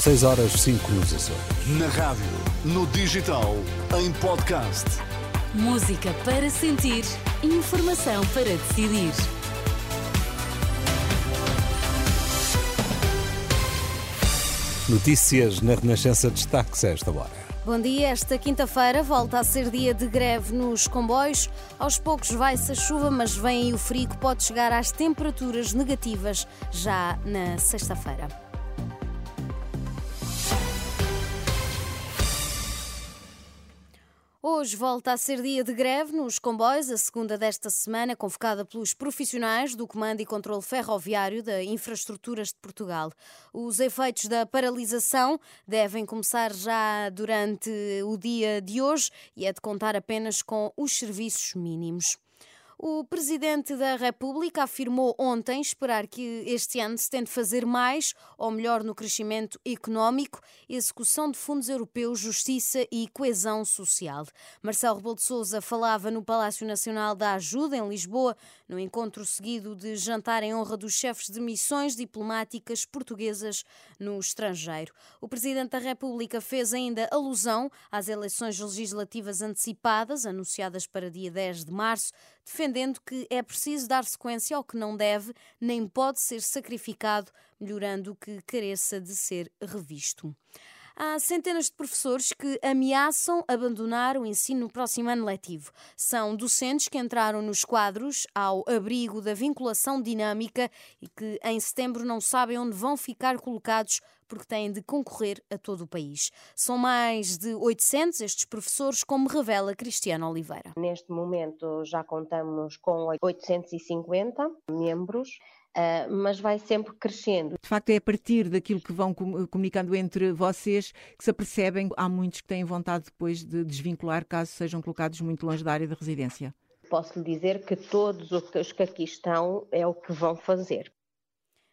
São 6 horas 5 nos Açores. Na rádio, no digital, em podcast. Música para sentir, informação para decidir. Notícias na Renascença destaques a esta hora. Bom dia, esta quinta-feira volta a ser dia de greve nos comboios. Aos poucos vai-se a chuva, mas vem aí o frio que pode chegar às temperaturas negativas já na sexta-feira. Hoje volta a ser dia de greve nos comboios, a segunda desta semana, convocada pelos profissionais do Comando e Controlo Ferroviário da Infraestruturas de Portugal. Os efeitos da paralisação devem começar já durante o dia de hoje e é de contar apenas com os serviços mínimos. O Presidente da República afirmou ontem esperar que este ano se tente fazer mais, ou melhor, no crescimento económico, execução de fundos europeus, justiça e coesão social. Marcelo Rebelo de Sousa falava no Palácio Nacional da Ajuda, em Lisboa, no encontro seguido de jantar em honra dos chefes de missões diplomáticas portuguesas no estrangeiro. O Presidente da República fez ainda alusão às eleições legislativas antecipadas, anunciadas para dia 10 de março, defendendo que é preciso dar sequência ao que não deve nem pode ser sacrificado, melhorando o que careça de ser revisto. Há centenas de professores que ameaçam abandonar o ensino no próximo ano letivo. São docentes que entraram nos quadros ao abrigo da vinculação dinâmica e que em setembro não sabem onde vão ficar colocados porque têm de concorrer a todo o país. São mais de 800 estes professores, como revela Cristiano Oliveira. Neste momento já contamos com 850 membros. Uh, mas vai sempre crescendo. De facto, é a partir daquilo que vão comunicando entre vocês que se apercebem. Há muitos que têm vontade depois de desvincular, caso sejam colocados muito longe da área de residência. Posso lhe dizer que todos os que aqui estão é o que vão fazer.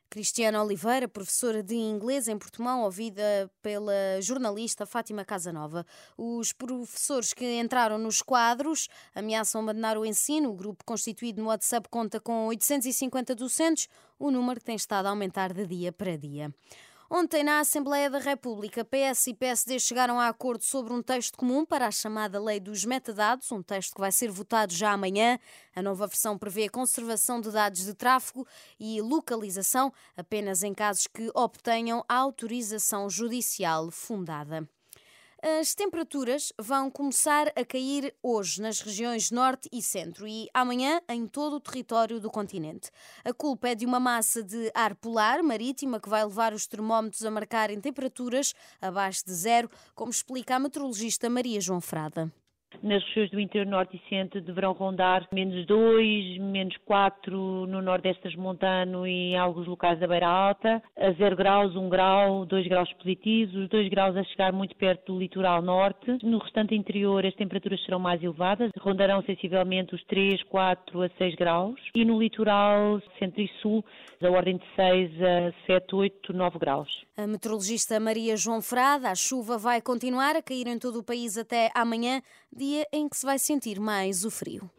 Cristiana Oliveira, professora de inglês em Portimão, ouvida pela jornalista Fátima Casanova. Os professores que entraram nos quadros ameaçam abandonar o ensino. O grupo constituído no WhatsApp conta com 850 docentes, o número que tem estado a aumentar de dia para dia. Ontem, na Assembleia da República, PS e PSD chegaram a acordo sobre um texto comum para a chamada Lei dos Metadados, um texto que vai ser votado já amanhã. A nova versão prevê a conservação de dados de tráfego e localização apenas em casos que obtenham autorização judicial fundada. As temperaturas vão começar a cair hoje nas regiões norte e centro e amanhã em todo o território do continente. A culpa é de uma massa de ar polar marítima que vai levar os termómetros a marcarem temperaturas abaixo de zero, como explica a meteorologista Maria João Frada. Nas regiões do interior norte e centro deverão rondar menos 2, menos 4 no nordeste transmontano e em alguns locais da beira alta, a 0 graus, 1 grau, 2 graus positivos, os 2 graus a chegar muito perto do litoral norte. No restante interior as temperaturas serão mais elevadas, rondarão sensivelmente os 3, 4 a 6 graus e no litoral centro e sul da ordem de 6 a 7, 8, 9 graus. A meteorologista Maria João Frada, a chuva vai continuar a cair em todo o país até amanhã, dia em que se vai sentir mais o frio.